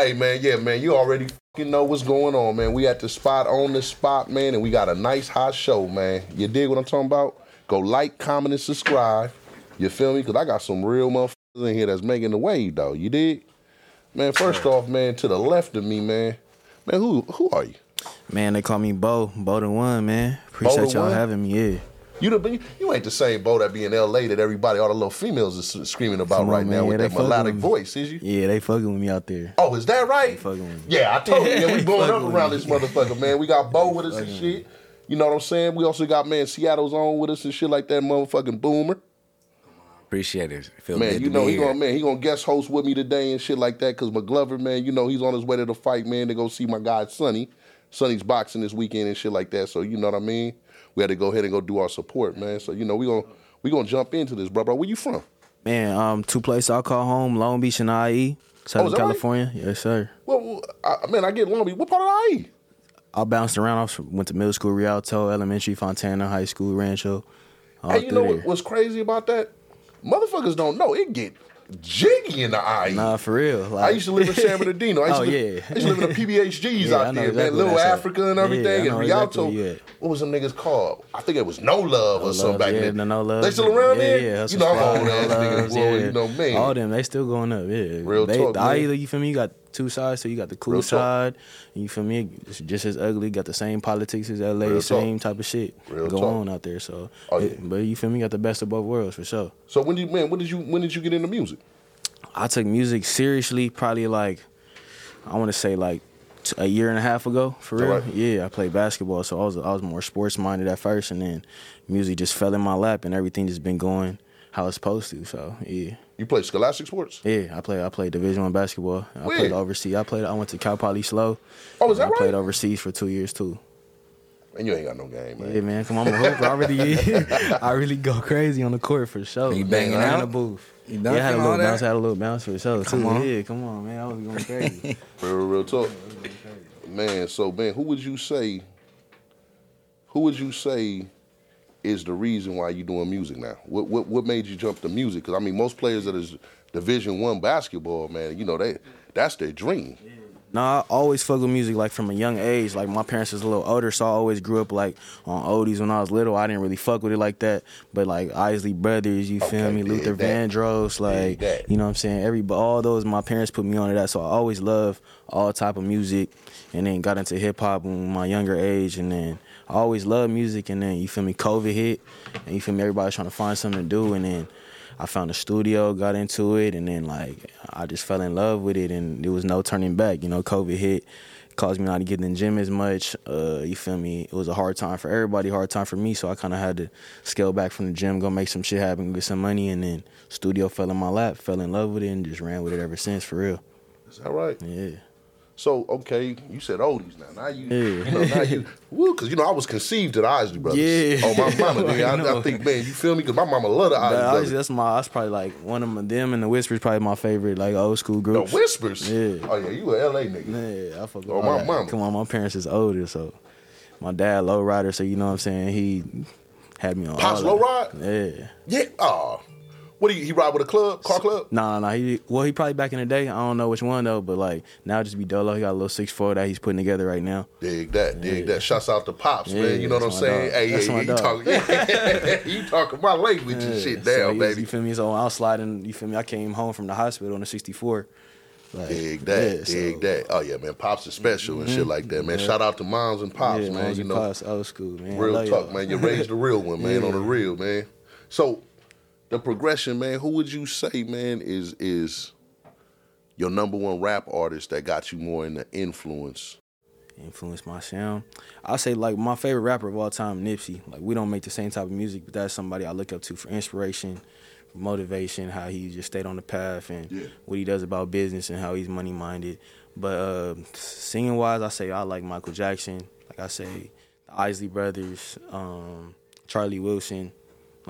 Hey man, yeah man, you already fucking know what's going on, man. We at the spot on the spot, man, and we got a nice hot show, man. You dig what I'm talking about? Go like, comment, and subscribe. You feel me? Cause I got some real motherfuckers in here that's making the wave, though. You dig? Man, first off, man, to the left of me, man, man, who who are you? Man, they call me Bo. Bo the one, man. Appreciate y'all one? having me. Yeah. You the you ain't the same Bo that be in L.A. that everybody, all the little females is screaming about on, right now man. with that melodic with voice, is you? Yeah, they fucking with me out there. Oh, is that right? fucking with me. Yeah, I told you. Yeah, we blowing up around me. this motherfucker, man. We got Bo with us and shit. You know what I'm saying? We also got man Seattle's on with us and shit like that, motherfucking boomer. Appreciate it. Feel Man, you to know be he here. gonna man he gonna guest host with me today and shit like that. Cause McGlover, man, you know he's on his way to the fight, man, to go see my guy Sonny. Sonny's boxing this weekend and shit like that. So you know what I mean. We had to go ahead and go do our support, man. So you know we gonna we gonna jump into this, bro. Bro, where you from? Man, um, two places I call home: Long Beach and IE, Southern Oh, that right? California. Yes, sir. Well, I, man, I get Long Beach. What part of IE? I bounced around. I went to middle school, Rialto, elementary, Fontana, high school, Rancho. Hey, you know there. what's crazy about that? Motherfuckers don't know it get jiggy in the IE. Nah, for real. Like, I used to live in San Bernardino. I used, oh to, live, yeah. I used to live in the PBHGs Yeah, out there, exactly man. Little. Africa and everything. Know and Rialto. at. what was them niggas called? I think it was No Love or something back yeah, then. the No Love. They still around yeah, there? Yeah, you know, I'm old ass nigga, yeah. You know, man. All them, they still going up. Yeah, Real they, talk. IE, you feel me? You got two sides, so you got the cool Real side. And you feel me? It's just as ugly. Got the same politics as LA, Real talk. same type of shit Real go talk. on out there. So, Oh, yeah. it- but you feel me? Got the best of both worlds for sure. So when did man? When did you when did you get into music? I took music seriously probably like I want to say like t- a year and a half ago for real. right? Yeah, I played basketball, so I was I was more sports minded at first, and then music just fell in my lap, and everything just been going how it's supposed to. So yeah, You play scholastic sports? yeah. I played I played Division One basketball. I Where? played overseas. I played. I went to Cal Poly SLO. Oh, is that I played overseas for two years too. And you ain't got no game, man. Yeah, man. Come on, I'm a hooper. I really, I really go crazy on the court for sure. You man. banging in out? the booth. You Yeah, I had a little bounce. I had a little bounce for sure Come too. on. Yeah, come on, man. I was going crazy. Real, real, real talk. Man, so man, who would you say? Who would you say is the reason why you're doing music now? What what what made you jump to music? Because I mean, most players that is Division One basketball, man, you know they that's their dream. Nah, I always fuck with music like from a young age. Like my parents was a little older, so I always grew up like on oldies when I was little. I didn't really fuck with it like that. But like Isley Brothers, you feel Okay, me? Luther that. Vandross, like you know what I'm saying? Every but all those my parents put me on to that. So I always love all type of music and then got into hip hop when my younger age and then I always loved music and then you feel me, COVID hit and you feel me, everybody's trying to find something to do and then I found a studio, got into it, and then like I just fell in love with it, and there was no turning back. You know, COVID hit, caused me not to get in the gym as much. Uh, you feel me? It was a hard time for everybody, hard time for me. So I kind of had to scale back from the gym, go make some shit happen, get some money, and then studio fell in my lap, fell in love with it, and just ran with it ever since. For real, Is that right? yeah. So okay, you said oldies now. Now you, Yeah. you know, now you, woo, because you know I was conceived at the Isley Brothers. Yeah. Oh my mama, I. I, I think man, you feel me? Because my mama loved the Isley Brothers. obviously, that's my. That's probably like one of my, them and the Whispers. Probably my favorite like old school group. The whispers. Yeah. Oh yeah, you a LA nigga. Yeah, I fuck with Oh, my mama. Come on, my parents is older, so my dad low rider, so you know what I'm saying. He had me on. Pops low ride? Yeah. Yeah. Oh, what do you? He ride with a club, car club? Nah, nah. He well, he probably back in the day. I don't know which one though, but like now just be dolo. He got a little six four that he's putting together right now. Dig that, dig that. Shouts out to Pops, Yeah, man. You know what I'm saying? dog. Hey, That's yeah, yeah, you talking, you talking my language and shit so baby. You feel me? So I was sliding. You feel me? I came home from the hospital on the 64. Like, Dig that, yeah, dig so- that. Oh yeah, man. Pops is special and shit mm-hmm. like that, man. Shout out to moms and pops, yeah, man. moms You and know, pops, old school, man. real talk, y'all. man. You raised the real one, man, on the real, man. So the progression, man. Who would you say, man, is is your number one rap artist that got you more in the influence? influenced my sound. I say like my favorite rapper of all time, Nipsey. Like we don't make the same type of music, but that's somebody I look up to for inspiration, for motivation, how he just stayed on the path and Yeah. what he does about business and how he's money minded. But uh, singing wise, I say I like Michael Jackson. Like I say, the Isley Brothers, um, Charlie Wilson.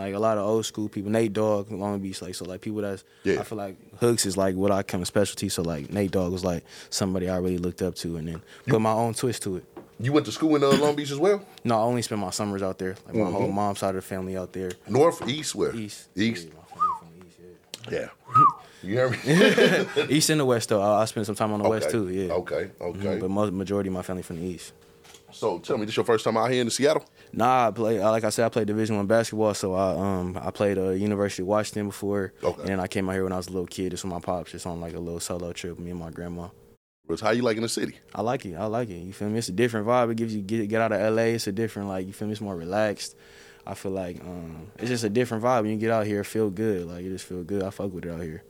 Like a lot of old school people, Nate Dogg, Long Beach, like so, like people that's Yeah. I feel like hooks is like what I come specialty. So like Nate Dogg was like somebody I really looked up to, and then put my own twist to it. You went to school in uh, Long Beach as well? No, I only spent my summers out there. Like my Mhm. whole mom's side of the family out there. North, east, where? East. East. Yeah, my family from the east, yeah. You hear me? East and the West though. I, I spent some time on the West too. Yeah. Okay, okay. But most majority of my family from the East. So tell me, this your first time out here in Seattle? Nah, I play uh, like I said, I played Division One basketball. So I um I played uh, University of Washington before, Okay. and then I came out here when I was a little kid. Just with my pops, just on like a little solo trip. Me and my grandma. How you liking the city? I like it. I like it. You feel me? It's a different vibe. It gives you get get out of LA. It's a different like you feel me. It's more relaxed. I feel like um it's just a different vibe. When you get out here, feel good. Like you just feel good. I fuck with it out here.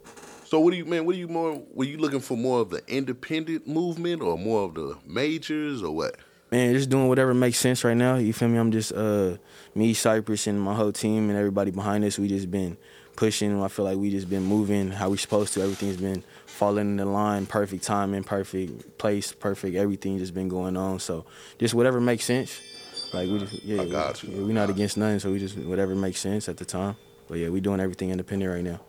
So what do you man? What do you more? Were you looking for more of the independent movement or more of the majors or what? Man, just doing whatever makes sense right now. You feel me? I'm just uh me, Cypress, and my whole team and everybody behind us. We just been pushing. I feel like we just been moving how we supposed to. Everything's been falling in the line, perfect timing, perfect place, perfect everything just been going on. So just whatever makes sense. Like we just yeah, I got you. we, we're not against nothing, so we just whatever makes sense at the time. But yeah, we doing everything independent right now.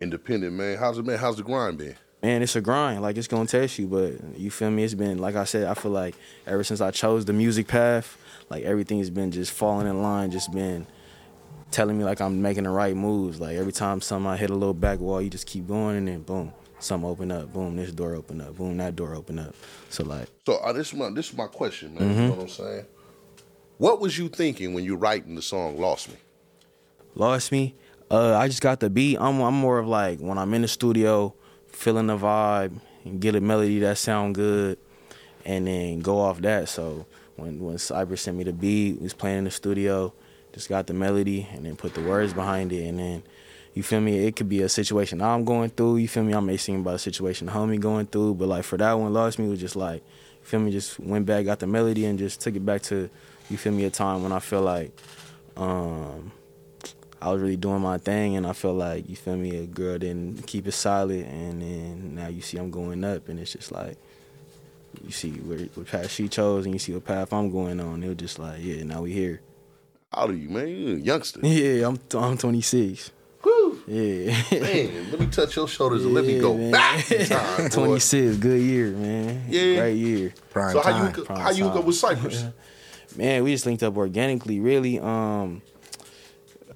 Independent man. How's it man? How's the grind been? Man, it's a grind. Like it's gonna test you, but you feel me? It's been like I said. I feel like ever since I chose the music path, like everything's been just falling in line. Just been telling me like I'm making the right moves. Like every time something I hit a little back wall, you just keep going, and then boom, something open up. Boom, this door open up. Boom, that door open up. So like, So uh, this is my this is my question, man. You know what I'm saying? What was you thinking when you writing the song "Lost Me"? lost me. Uh, I just got the beat. I'm I'm more of like when I'm in the studio, feeling the vibe and get a melody that sound good, and then go off that. So when when Cyber sent me the beat, was playing in the studio, just got the melody and then put the words behind it, and then. You feel me? It could be a situation I'm going through. You feel me? I may sing about a situation the homie going through, but like for that one, lost me was just like, you feel me? Just went back, got the melody, and just took it back to, you feel me? A time when I feel like, um, I was really doing my thing, and I felt like you feel me. A girl didn't keep it solid, and then now you see I'm going up, and it's just like you see where what path she chose, and you see what path I'm going on. It was just like, yeah, now we here. How old are you, man? You a youngster. Yeah, I'm I'm 26. Woo! Yeah, Man, let me touch your shoulders and let me go man. back in time. 26, good year, man. Yeah. great year. Prime So how you Prime how you hook up with Cypress? Man, we just linked up organically, really. Um,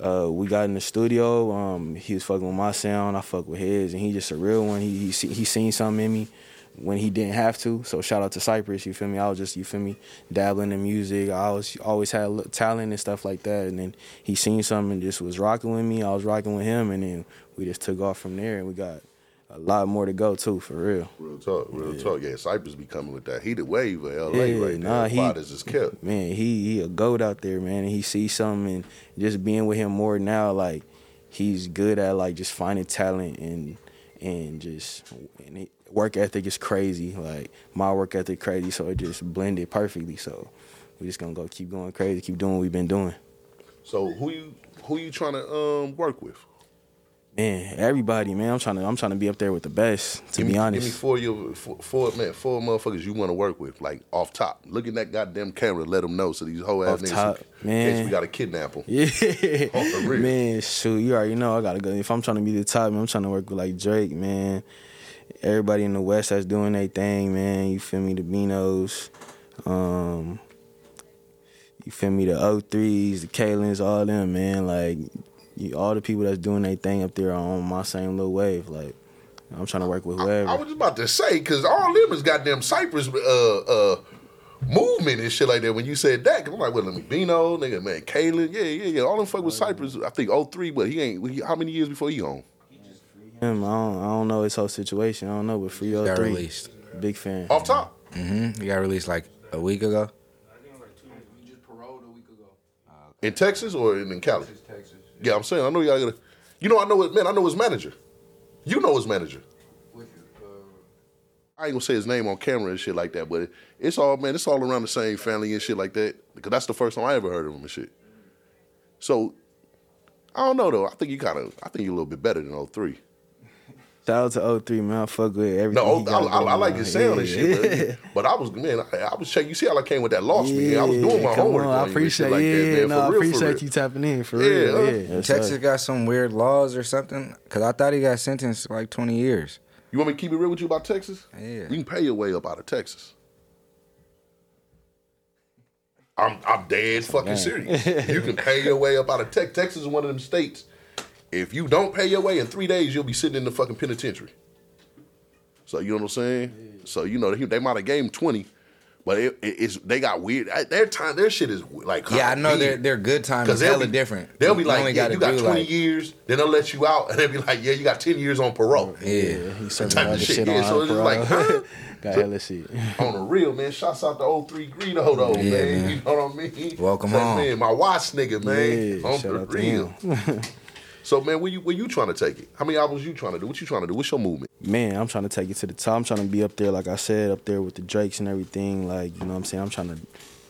uh, we got in the studio. Um, he was fucking with my sound. I fuck with his, and he just a real one. He he, he seen something in me when he didn't have to. So shout out to Cypress. You feel me? I was just you feel me dabbling in music. I always always had talent and stuff like that. And then he seen something and just was rocking with me. I was rocking with him, and then we just took off from there. And we got a lot more to go too, for real. Real talk, real talk. Yeah, Cypress be coming with that heated wave of LA Yeah, right nah, there. he- Fathers is kept. man, he he a goat out there, man. And he sees something, and just being with him more now, like he's good at like just finding talent and and just and it, work ethic is crazy. Like my work ethic crazy, so it just blended perfectly. So we just gonna go keep going crazy, keep doing what we've been doing. So who you who you trying to um work with? Man, everybody, man, I'm trying to I'm trying to be up there with the best. To give be me, honest, give me four your four, four man four motherfuckers you want to work with, like off top. Look at that goddamn camera, let them know so these whole ass Off niggas. top, in man. case we got to kidnap them. Yeah, Off the rip. man. Shoot, you already know I gotta go. If I'm trying to be the top, man, I'm trying to work with like Drake, man. Everybody in the West that's doing their thing, man. You feel me? The Binos, um, you feel me? The 03s, the Kalins, all them, man. Like you, all the people that's doing their thing up there are on my same little wave. Like I'm trying to work with whoever. I was just about to say because all them is goddamn Cypress uh uh movement and shit like that. When you said that, i I'm like, well, let me Bino, nigga, man, Kalen, yeah, yeah, yeah. All them fuck with Cypress. I think 03, but he ain't. He, how many years before he on? him, I don't, I don't know his whole situation. I don't know, but Free Got 03, released. big fan. Off top. Mm-hmm. He got released like a week ago. We just paroled a week ago. In Texas or in, in Cali? Texas, Texas. Yeah, I'm saying I know y'all gotta. You know, I know it, man. I know his manager. You know his manager. Uh, I ain't gonna say his name on camera and shit like that, but it's all man. It's all around the same family and shit like that. Because that's the first time I ever heard of him and shit. So I don't know though. I think you kind of. I think you're a little bit better than 03. Shout out to 03, man. I fuck with everything. No, I, I, I like on. his sound and shit. But, but I was man, I, I was checking. You see how I came with that lost me? I was doing my come homework. on, on I appreciate, shit like yeah, that, man. no, for I real, for appreciate real. you tapping in for Yeah, real. huh? Yeah, Texas sir. got some weird laws or something. Cause I thought he got sentenced like 20 years. You want me to keep it real with you about Texas? Yeah. You can pay your way up out of Texas. I'm I'm dead fucking serious. you can pay your way up out of Texas. Texas is one of them states. If you don't pay your way in three days, you'll be sitting in the fucking penitentiary. So you know what I'm saying? So you know they, they might have gave him twenty, but it, it, it's they got weird. Their time, their shit is like Yeah, I know their their good time is hella be, different. They'll be You like, yeah, you got 20 like- years, then they'll let you out, and they'll be like, yeah, you got 10 years on parole. Yeah. He serving type of shit, shit yeah, so it's bro. like, huh? Got hella shit. on the real, man. Shouts out to 03 Greedo, though, Yeah, man. man. You know what I mean? Welcome That home. Man, my watch nigga, man. Yeah, on the real. So, man, where you where you trying to take it? How many albums you trying to do? What you trying to do? What's your movement? Man, I'm trying to take it to the top. I'm trying to be up there, like I said, up there with the Drakes and everything. Like, you know what I'm saying? I'm trying to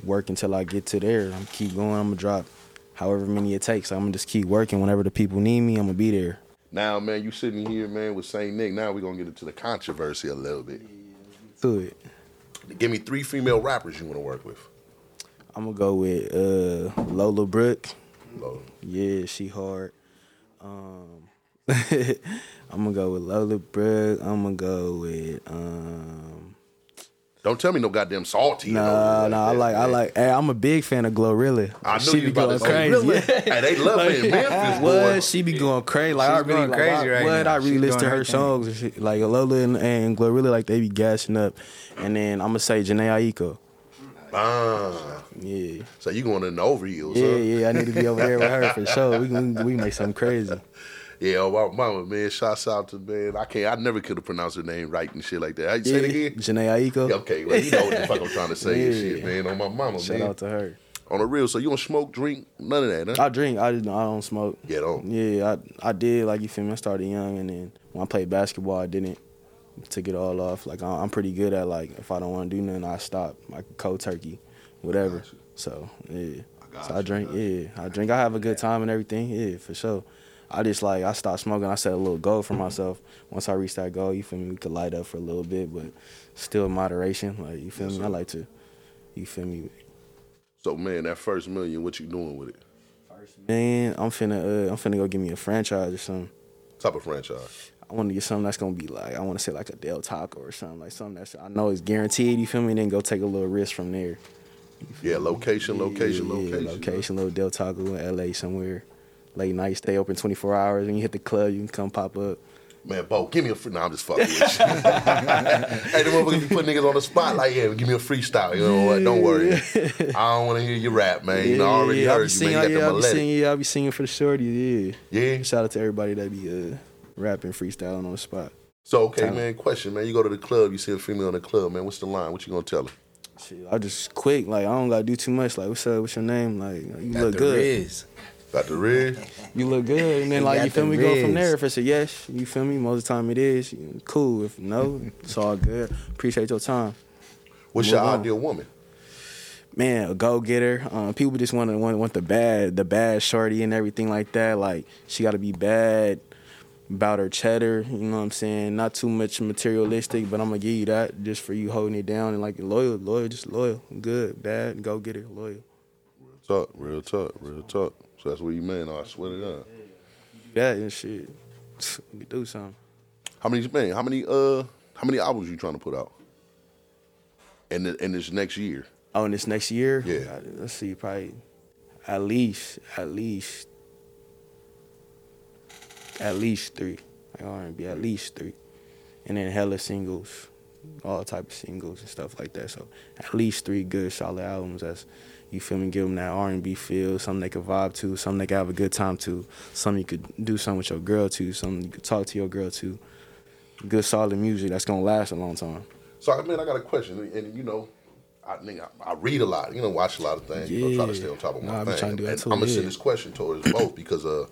work until I get to there. I'm keep going. I'm gonna drop however many it takes. I'm gonna just keep working. Whenever the people need me, I'm gonna be there. Now, man, you sitting here, man, with Saint Nick. Now we're gonna get into the controversy a little bit. To it. Give me three female rappers you want to work with. I'm gonna go with uh, Lola Brooke. Lola. Yeah, she hard. Um, I'm gonna go with Lola Brooke. I'm gonna go with um. Don't tell me no goddamn salty. Nah, and nah, I that, like, I like. Hey, I'm a big fan of Glorilla. I knew she you be about going say crazy. really? Yeah. Hey, they love me in Memphis, boy. What? She be going crazy. Like I She's really going like, crazy I, right what? now. I really She's listen to her her thing. songs and shit. Like Lola and, and Glorilla, like they be gassing up. And then I'm gonna say Jhené Aiko. Ah, Yeah, so you going in the overheels, yeah, huh? yeah. I need to be over there with her for sure. We can we can make something crazy. Yeah, oh, my mama, man. Shouts out to man. I can't. I never could have pronounced her name right and shit like that. How you say it Yeah, again? Jhené Aiko. Yeah, okay, well, you know what the fuck I'm trying to say and shit, man. On my mama, Shout man. out to her. On the real, so you don't smoke, drink, none of that, huh? I drink. I just I don't smoke. Yeah, don't. Yeah, I I did like you feel me. I started young, and then when I played basketball, I didn't. Took it all off. Like I- I'm pretty good at like if I don't want to do nothing, I stop. Like cold turkey, whatever. So yeah. got so I drink. Yeah, I drink. I have a good time and everything. Yeah, for sure. I just like I stopped smoking. I set a little goal for myself. Once I reach that goal, you feel me? We could light up for a little bit, but still moderation. Like you feel Yes, me? sir. I like to. You feel me? So man, that first million, what you doing with it? First Man, I'm finna uh, I'm finna go give me a franchise or something. Type of franchise. I want to get something that's gonna be like I want to say like a Del Taco or something like something that's I know is guaranteed. You feel me? Then go take a little risk from there. Yeah, location, location, Yeah, location. location, little Del Taco in L.A. somewhere. Late night, stay open 24 hours. When you hit the club, you can come pop up. Man, Bo, give me a free. Nah, I'm just fucking with you. hey, the motherfuckers be putting niggas on the spot like, yeah, give me a freestyle. You know what? Don't worry. I don't want to hear you rap, man. You know, I already I be heard you, singing, man. You yeah, got I the be singing, yeah, I be singing for the shorties. Yeah. Yeah. Shout out to everybody that be uh, rapping, freestyling on the spot. So, okay, Talent. man, question, man. You go to the club, you see a female in the club, man. What's the line? What you gonna tell her? Shit, I just quick, like I don't gotta do too much. Like, what's up? What's your name? Like, you Got look the good. Riz. Got the red? You look good, and then like you feel me, go from there. If it's a yes, you feel me. Most of the time it is cool. If no, it's all good. Appreciate your time, What's Move your on. ideal woman? man. A go getter. Um, people just want to want, want the bad, the bad shorty and everything like that. Like she got to be bad about her cheddar. You know what I'm saying? Not too much materialistic, but I'm gonna give you that just for you holding it down and like loyal, loyal, just loyal, good, bad, go get it, loyal. Talk, real talk, real talk. So that's what you mean. I swear to God. That and shit. We do something. How many man? How many uh? How many albums you trying to put out? In the, in this next year? Oh, in this next year? Yeah. Let's see, probably at least, at least, at least three. Like R&B, at least three. And then hella singles, all type of singles and stuff like that. So at least three good, solid albums. That's you feel me? Give them that R&B feel, something they could vibe to, something they could have a good time to, something you could do something with your girl to, something you could talk to your girl to. Good, solid music that's gonna last a long time. So I mean, I got a question, and, and, you know, I I, I read a lot, you know, watch a lot of things, you know, try to stay on top of my Nah, thing. To and I'm gonna send this question towards both because, uh,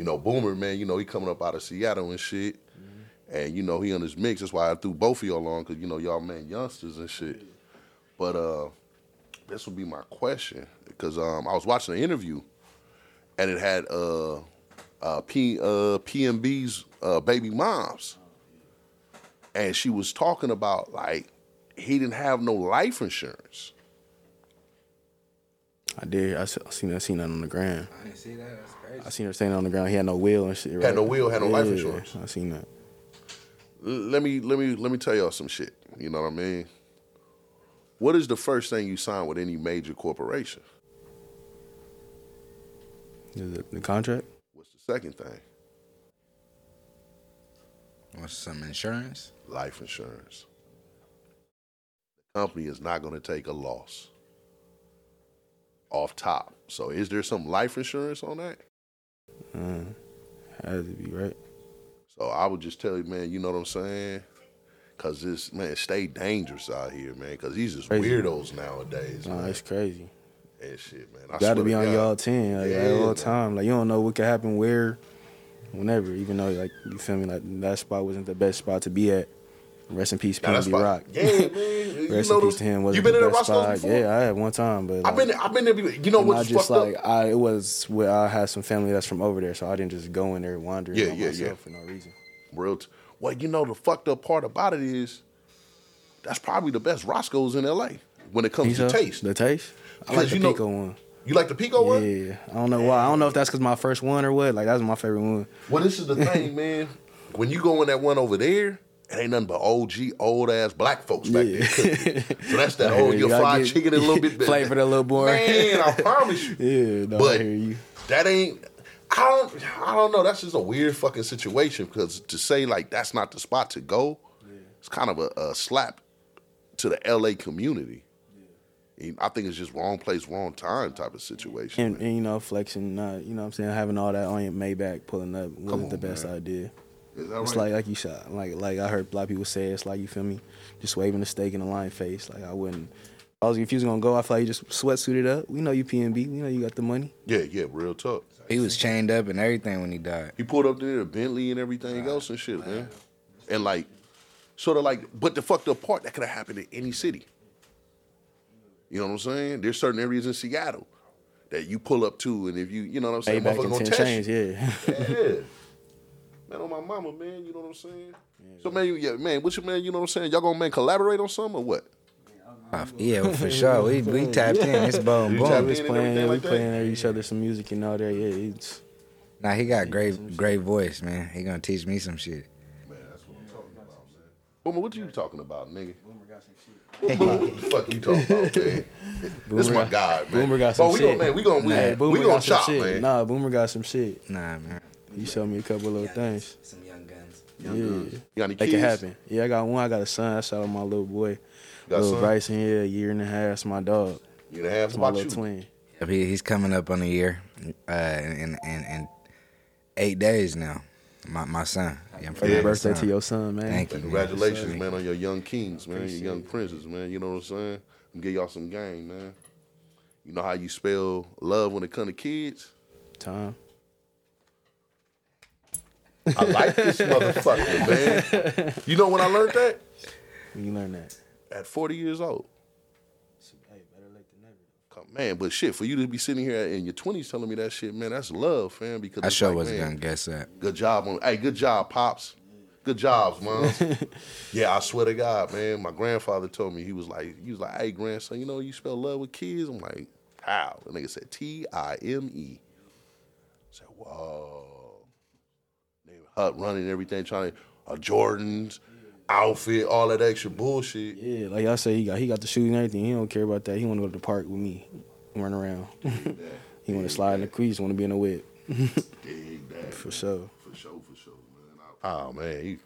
you know, Boomer, man, you know, he coming up out of Seattle and shit, Mm-hmm. and you know he on his mix. That's why I threw both of y'all on because you know y'all man youngsters and shit. But uh, this would be my question because um, I was watching an interview, and it had uh, uh, P uh, PNB's uh, baby moms and she was talking about like he didn't have no life insurance. I did. I, se- I seen that. On the ground. I didn't see that. That's crazy. I seen her standing on the ground. He had no wheel and shit. Right? Had no wheel, had no life insurance. I seen that. Let me let me let me tell y'all some shit. You know what I mean? What is the first thing you sign with any major corporation? The, the contract. What's the second thing? What's some insurance? life insurance. The company is not going to take a loss off top. So, is there some life insurance on that? Uh, has to be right. So, I would just tell you, man, you know what I'm saying? Cause this man, stay dangerous out here, man. Cause these is Crazy. weirdos nowadays, Nah, man. it's crazy. And shit, man. I You gotta be on God. y'all ten like, Yeah, at all man. time. Like you don't know what could happen where, whenever. Even though like you feel me, like that spot wasn't the best spot to be at. Rest in peace, PNB. Rock. Yeah, man. Rest in peace to him. Wasn't been the in a Roscoe's spot. before? Yeah, I had one time, but I've been, I've been there. before. You know what's just fucked like up? I it was where I had some family that's from over there, so I didn't just go in there wandering Yeah, by yeah, myself yeah. for no reason. Real. T- well, you know the fucked up part about it is that's probably the best Roscoe's in L.A. when it comes to taste. The taste. I like the you know- Pico one. You like the Pico one? Yeah, I don't know why. I don't know if that's because my first one or what. Like that's my favorite one. Well, this is the thing, man. When you go in that one over there, it ain't nothing but OG, old ass black folks back Yeah. there. So that's that I you. your fried chicken a little bit Flavored a little more. Man, I promise you. Yeah, no, I But hear you. that ain't. I don't. I don't know. That's just a weird fucking situation because to say like that's not the spot to go, it's kind of a, a slap to the LA community. And I think it's just wrong place, wrong time type of situation. And, and you know, flexing, uh, you know what I'm saying, having all that on your Maybach pulling up wasn't on, the best man. idea. Is that It's right? like like you shot. Like like I heard a lot of people say it's like you feel me, just waving a steak in a lion face. Like I wouldn't. I was if you was gonna go, I feel like you just sweatsuited up. We know you PNB. We know you got the money. yeah, yeah, real tough. He was chained up and everything when he died. He pulled up there the Bentley and everything else and shit, man. And like, sort of like, but the fucked up part that could have happened in any city. You know what I'm saying? There's certain areas in Seattle that you pull up to, and if you, you know what I'm saying, Maybach motherfucker and gonna ten test chains. you. Yeah. Yeah. Man, on my mama, man, you know what I'm saying? So man, you, yeah, man, what's your man? You know what I'm saying? Y'all gonna man collaborate on something or what? Uh, Yeah, for sure. We we tapped in. It's boom You tapped boom. in? we playing. everything We like that? playing each other some music and all that. Yeah. It's, Nah, he got great great voice, man. He gonna teach me some shit. Man, that's what I'm talking about, man. Boomer, what you talking about, nigga? Boomer, got some shit. what the fuck you talking about, man? this my got- guy, man. Boomer got But some we shit. Gonna, man, we gonna, we, Hey, Boomer we gonna got some chop, shit. man. Nah, Boomer got some shit. Nah, man. He showed me a couple of little things. Some young guns. Young Yeah. You got any Make kids? it happen. Yeah, I got one. I got a son. I shot out my little boy. Got a little son? Bryson here, a year and a half. It's my dog. You and a half It's my little you. twin. He, he's coming up on a year, uh, in in in eight days now. My my son. Yeah, I'm Happy Yeah. birthday son. to your son, man. Thank you. And man. congratulations, man, on your young kings, man, your young princes, man. You know what I'm saying? I'm give y'all some game, man. You know how you spell love when it comes to kids? Time. I like this motherfucker, man. You know when I learned that? When you learn that. At 40 years old. Hey, better late than never. Come- Man, but shit, for you to be sitting here in your 20s telling me that shit, man, that's love, fam. Because I sure like, wasn't gonna guess that. Good job on. Hey, good job, pops. Good jobs, mom. yeah, I swear to God, man. My grandfather told me he was like, he was like, hey, grandson, you know you spell love with kids. I'm like, how? The nigga said T I M E. I said, whoa. Hut running everything, trying to uh, Jordans, outfit, all that extra bullshit. Yeah, like I said, he got he got the shoes and everything. He don't care about that. He want to go to the park with me, run around. he want to slide in the crease. Want to be in the whip Dig that. for sure. For sure, for sure, man. I- Oh man, you,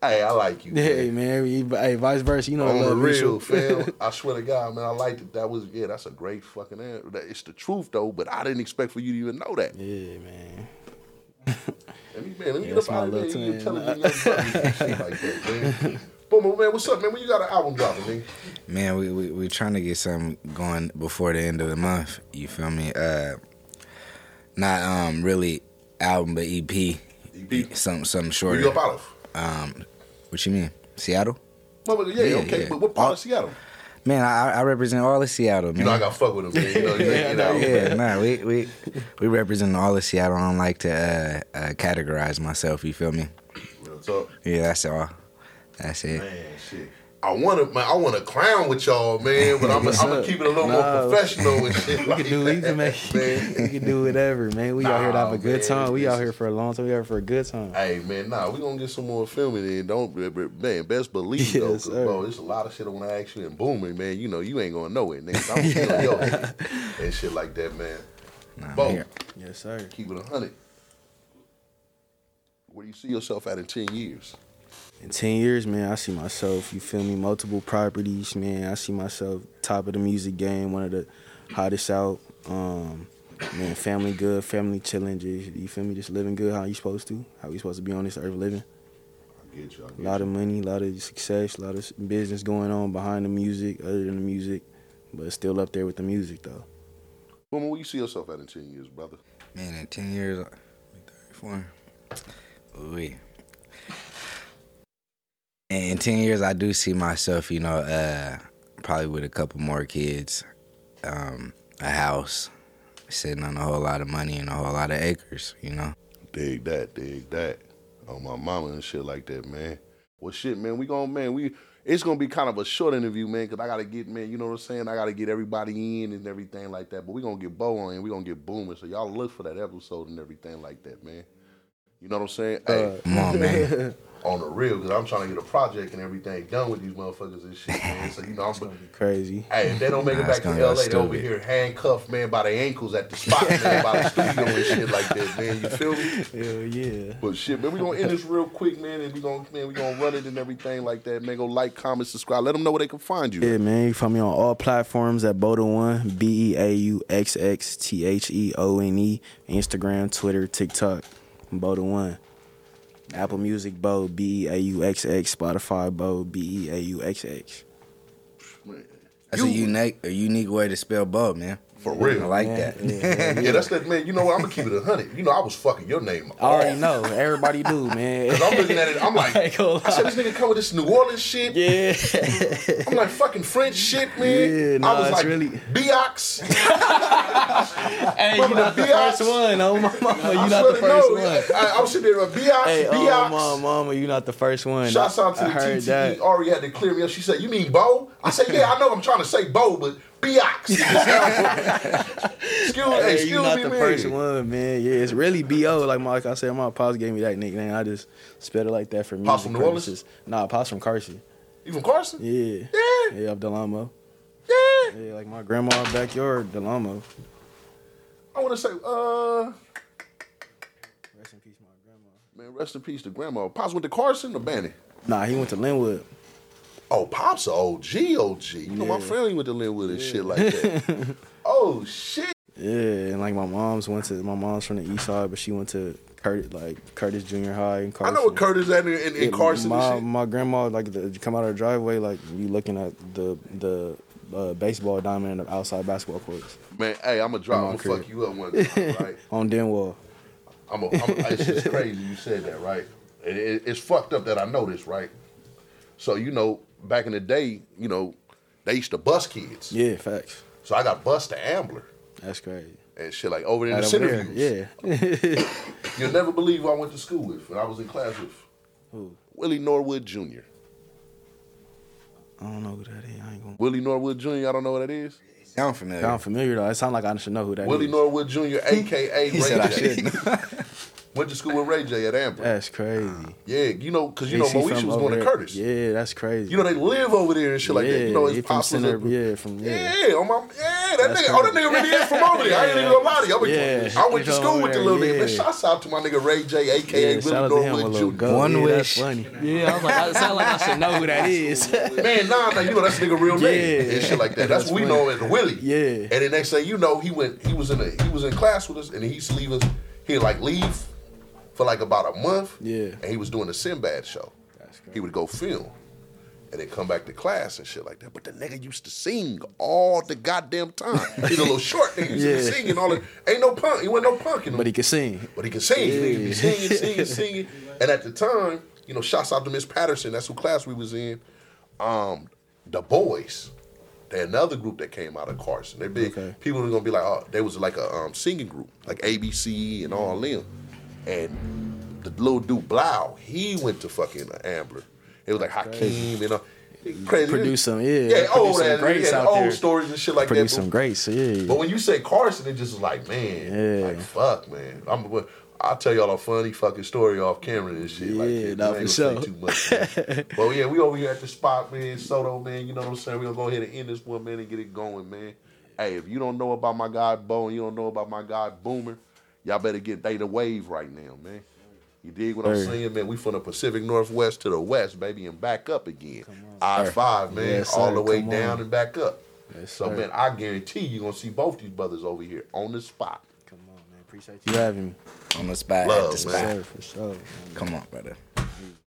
hey, I like you. Man. Hey man. hey, vice versa. You know, On the love real, fam. I swear to God, man, I liked it. That was yeah, that's a great fucking answer. It's the truth though, but I didn't expect for you to even know that. Yeah, man. Let me, man, let me Yeah, get up out of there. little You twin. intelligent young brother shit like that, man. Boom, man, what's up, man? When you got an album dropping, man? Man, we we we're trying to get something going before the end of the month. You feel me? Uh, not um really album, but EP. EP. Something something Where you up out of? Um, what you mean? Seattle? Motherfucker, yeah, Yeah, okay, yeah. but what part All- of Seattle? Man, I, I represent all of Seattle, man. You know, I got fuck with them, man. You know, you you know, yeah, nah, we we we represent all of Seattle. I don't like to uh, uh, categorize myself. You feel me? Real talk. Yeah, that's all. That's it. Man, shit. I want to. I want to clown with y'all, man, but I'm, I'm gonna keep it a little Nah, more professional and shit. We like can do we that, can make man. we can do whatever, man. We out here to have a good man, time. We out here for a long time. We out here for a good time. Hey man, nah, we gonna get some more filming in. Don't man, best believe though, Yes, sir. bro, there's a lot of shit I wanna ask you and booming, man. You know, you ain't gonna know it, nigga. I'm feeling your head and shit like that, man. Nah, Bo. Yes, sir. keep it a hundred. Where do you see yourself at in ten years? In ten years, man, I see myself. You feel me? Multiple properties, man. I see myself top of the music game, one of the hottest out. Um, man, family good, family chilling. Just you feel me? Just living good, how you supposed to, how we supposed to be on this earth living. I get you. I A get lot of money, a lot of success, a lot of business going on behind the music, other than the music, but still up there with the music though. Boomer, where you see yourself at in ten years, brother? Man, in 10 years, I'll be 34. Ooh. And in 10 years, I do see myself, you know, uh, probably with a couple more kids, um, a house, sitting on a whole lot of money and a whole lot of acres, you know. Dig that, dig that. On my mama and shit like that, man. Well, shit, man, we gon' man, we it's gonna be kind of a short interview, man, because I gotta get, man, you know what I'm saying? I gotta get everybody in and everything like that. But we gonna get Bo on and we gonna get Boomer. So y'all look for that episode and everything like that, man. You know what I'm saying? hey, Come on, man. on the real, because I'm trying to get a project and everything done with these motherfuckers and shit, man. So, you know, I'm. gonna be Crazy. Hey, if they don't make it back to LA, they over here handcuffed, man, by the ankles at the spot, man, by the studio and shit like that, man. You feel me? Hell yeah. But shit, man, we gonna end this real quick, man, and we gonna man, we gonna run it and everything like that. Man, go like, comment, subscribe. Let them know where they can find you. Yeah, man. You find me on all platforms at Boda One, B E A U X X T H E O N E, Instagram, Twitter, TikTok, Boda One. Apple Music, Bo, B E A U X X, Spotify, Bo, B E A U X X. Man, That's a unique, a unique way to spell Bo, man. For real. I like Yeah, that. yeah. Yeah, that's that man. You know what? I'm gonna keep it a hundred. You know, I was fucking your name. I already know. Everybody do, man. Cause I'm looking at it. I'm like, I I said this nigga come with this New Orleans shit. Yeah. I'm like fucking French shit, man. Yeah, nah, I was it's like really- Biox. hey, you Remember not the the Biox? first one. Oh, my mama, I you not the first know, one. I, I was sitting there with Biox. Hey, oh, Biox. mama, mama, you not the first one. Shouts out to I the heard TTE. Ari had to clear me up. She said, "You mean Bo?" I said, "Yeah, I know. I'm trying to say Bo, but Biox." excuse, hey, excuse you not me, the man. first one, man. Yeah, it's really B.O. Like, my, like I said, my pops gave me that nickname. I just spelled it like that for me. Pops from New Orleans? Nah, pops from Carson. You from Carson? Yeah. Yeah. Yeah, up Delamo. Yeah. Yeah, like my grandma's backyard, Delamo. I want to say, uh, Rest in peace, my grandma. man, rest in peace to Grandma. Pops went to Carson or Banning? Nah, he went to Lynwood. Oh, Pops a OG, OG. You know, my family went to Lynwood and shit like that. oh shit. Yeah, and like my mom's went to my mom's from the east side, but she went to Curtis like Curtis Junior High in Carson. I know what Curtis at in, in, in Carson My and my grandma like the, come out of her driveway like you looking at the the uh, baseball diamond and the outside basketball courts Man, hey, I'm gonna drop. I'm gonna fuck you up one time, right? on Denwall. I'm a, I'm a, it's just crazy you said that, right? And it, it's fucked up that I know this, right? So you know, back in the day, you know, they used to bus kids. Yeah, facts. So I got bused to Ambler That's crazy. and shit like over in Right the over center there, Yeah. You'll never believe who I went to school with. When I was in class with Who? Willie Norwood Jr. I don't know who that is. I ain't gonna. Willie Norwood Jr. I don't know what that is. Sound familiar? Sound familiar though. It sound like I should know who that is. Willie Norwood Jr. AKA He Ray said I J. shouldn't. Went to school with Ray J at Ambler. That's crazy. Uh, yeah, you know, because you Is know he Moesha was going to? Curtis. Yeah, that's crazy. You know they live over there and shit like that. You know he his pops was up. Yeah, from yeah. Yeah, on my yeah, that That's nigga. Oh, that nigga really is from over there. I ain't even gonna lie to you. I went, Yeah. I went to school with the there, little nigga. Man, shouts out to my nigga Ray J, aka Yeah, shout Willie out to him, a Norwood little Jr. One yeah, wish. That's funny. Yeah, I was like, I sound like I should know who that is. Man, nah, nah, you know that's a nigga real name Yeah. and shit like that. That's, That's what we know as Willie. Yeah. And the next thing you know, he went. He was in a. He was in class with us, and he used to leave us. He'd like leave for like about a month. Yeah. And he was doing the Sinbad show. That's He would go film. And then come back to class and shit like that. But the nigga used to sing all the goddamn time. He's a little short nigga. He used to be Yeah. singing all the. Ain't no punk. He wasn't no punk in him. But he could sing. But he could sing. He can be singing, singing, singing. And at the time, you know, shouts out to Miss Patterson. That's who class we was in. Um, the Boys. They another group that came out of Carson. They big Okay. people are gonna be like, oh, they was like a um, singing group, like ABC and all them. And the little dude Blau, he went to fucking Ambler. It was like Hakeem, you know, crazy. Produce some, yeah. yeah, Produce old some ass, greats yeah, out old there. stories and shit like Produce that. some greats. Yeah. But when you say Carson, it just was like, man, Yeah. like fuck, man. I'm, I'll tell y'all a funny fucking story off camera and shit. like Yeah, that. I ain't for sure. Too much. but yeah, we over here at the spot, man. SoDo, man. You know what I'm saying? We're gonna go ahead and end this one, man, and get it going, man. Hey, if you don't know about my guy Bo and you don't know about my guy Boomer, y'all better get they the wave right now, man. You dig what I'm Sir. saying, man? We from the Pacific Northwest to the west, baby, and back up again. I five, man, Yes, all the way Come down on. and back up. Yes, so, sir. man, I guarantee you're gonna see both these brothers over here on the spot. Come on, man. Appreciate you having me. On the spot, Love, at the man. spot. Sir, for sure. Come on, brother.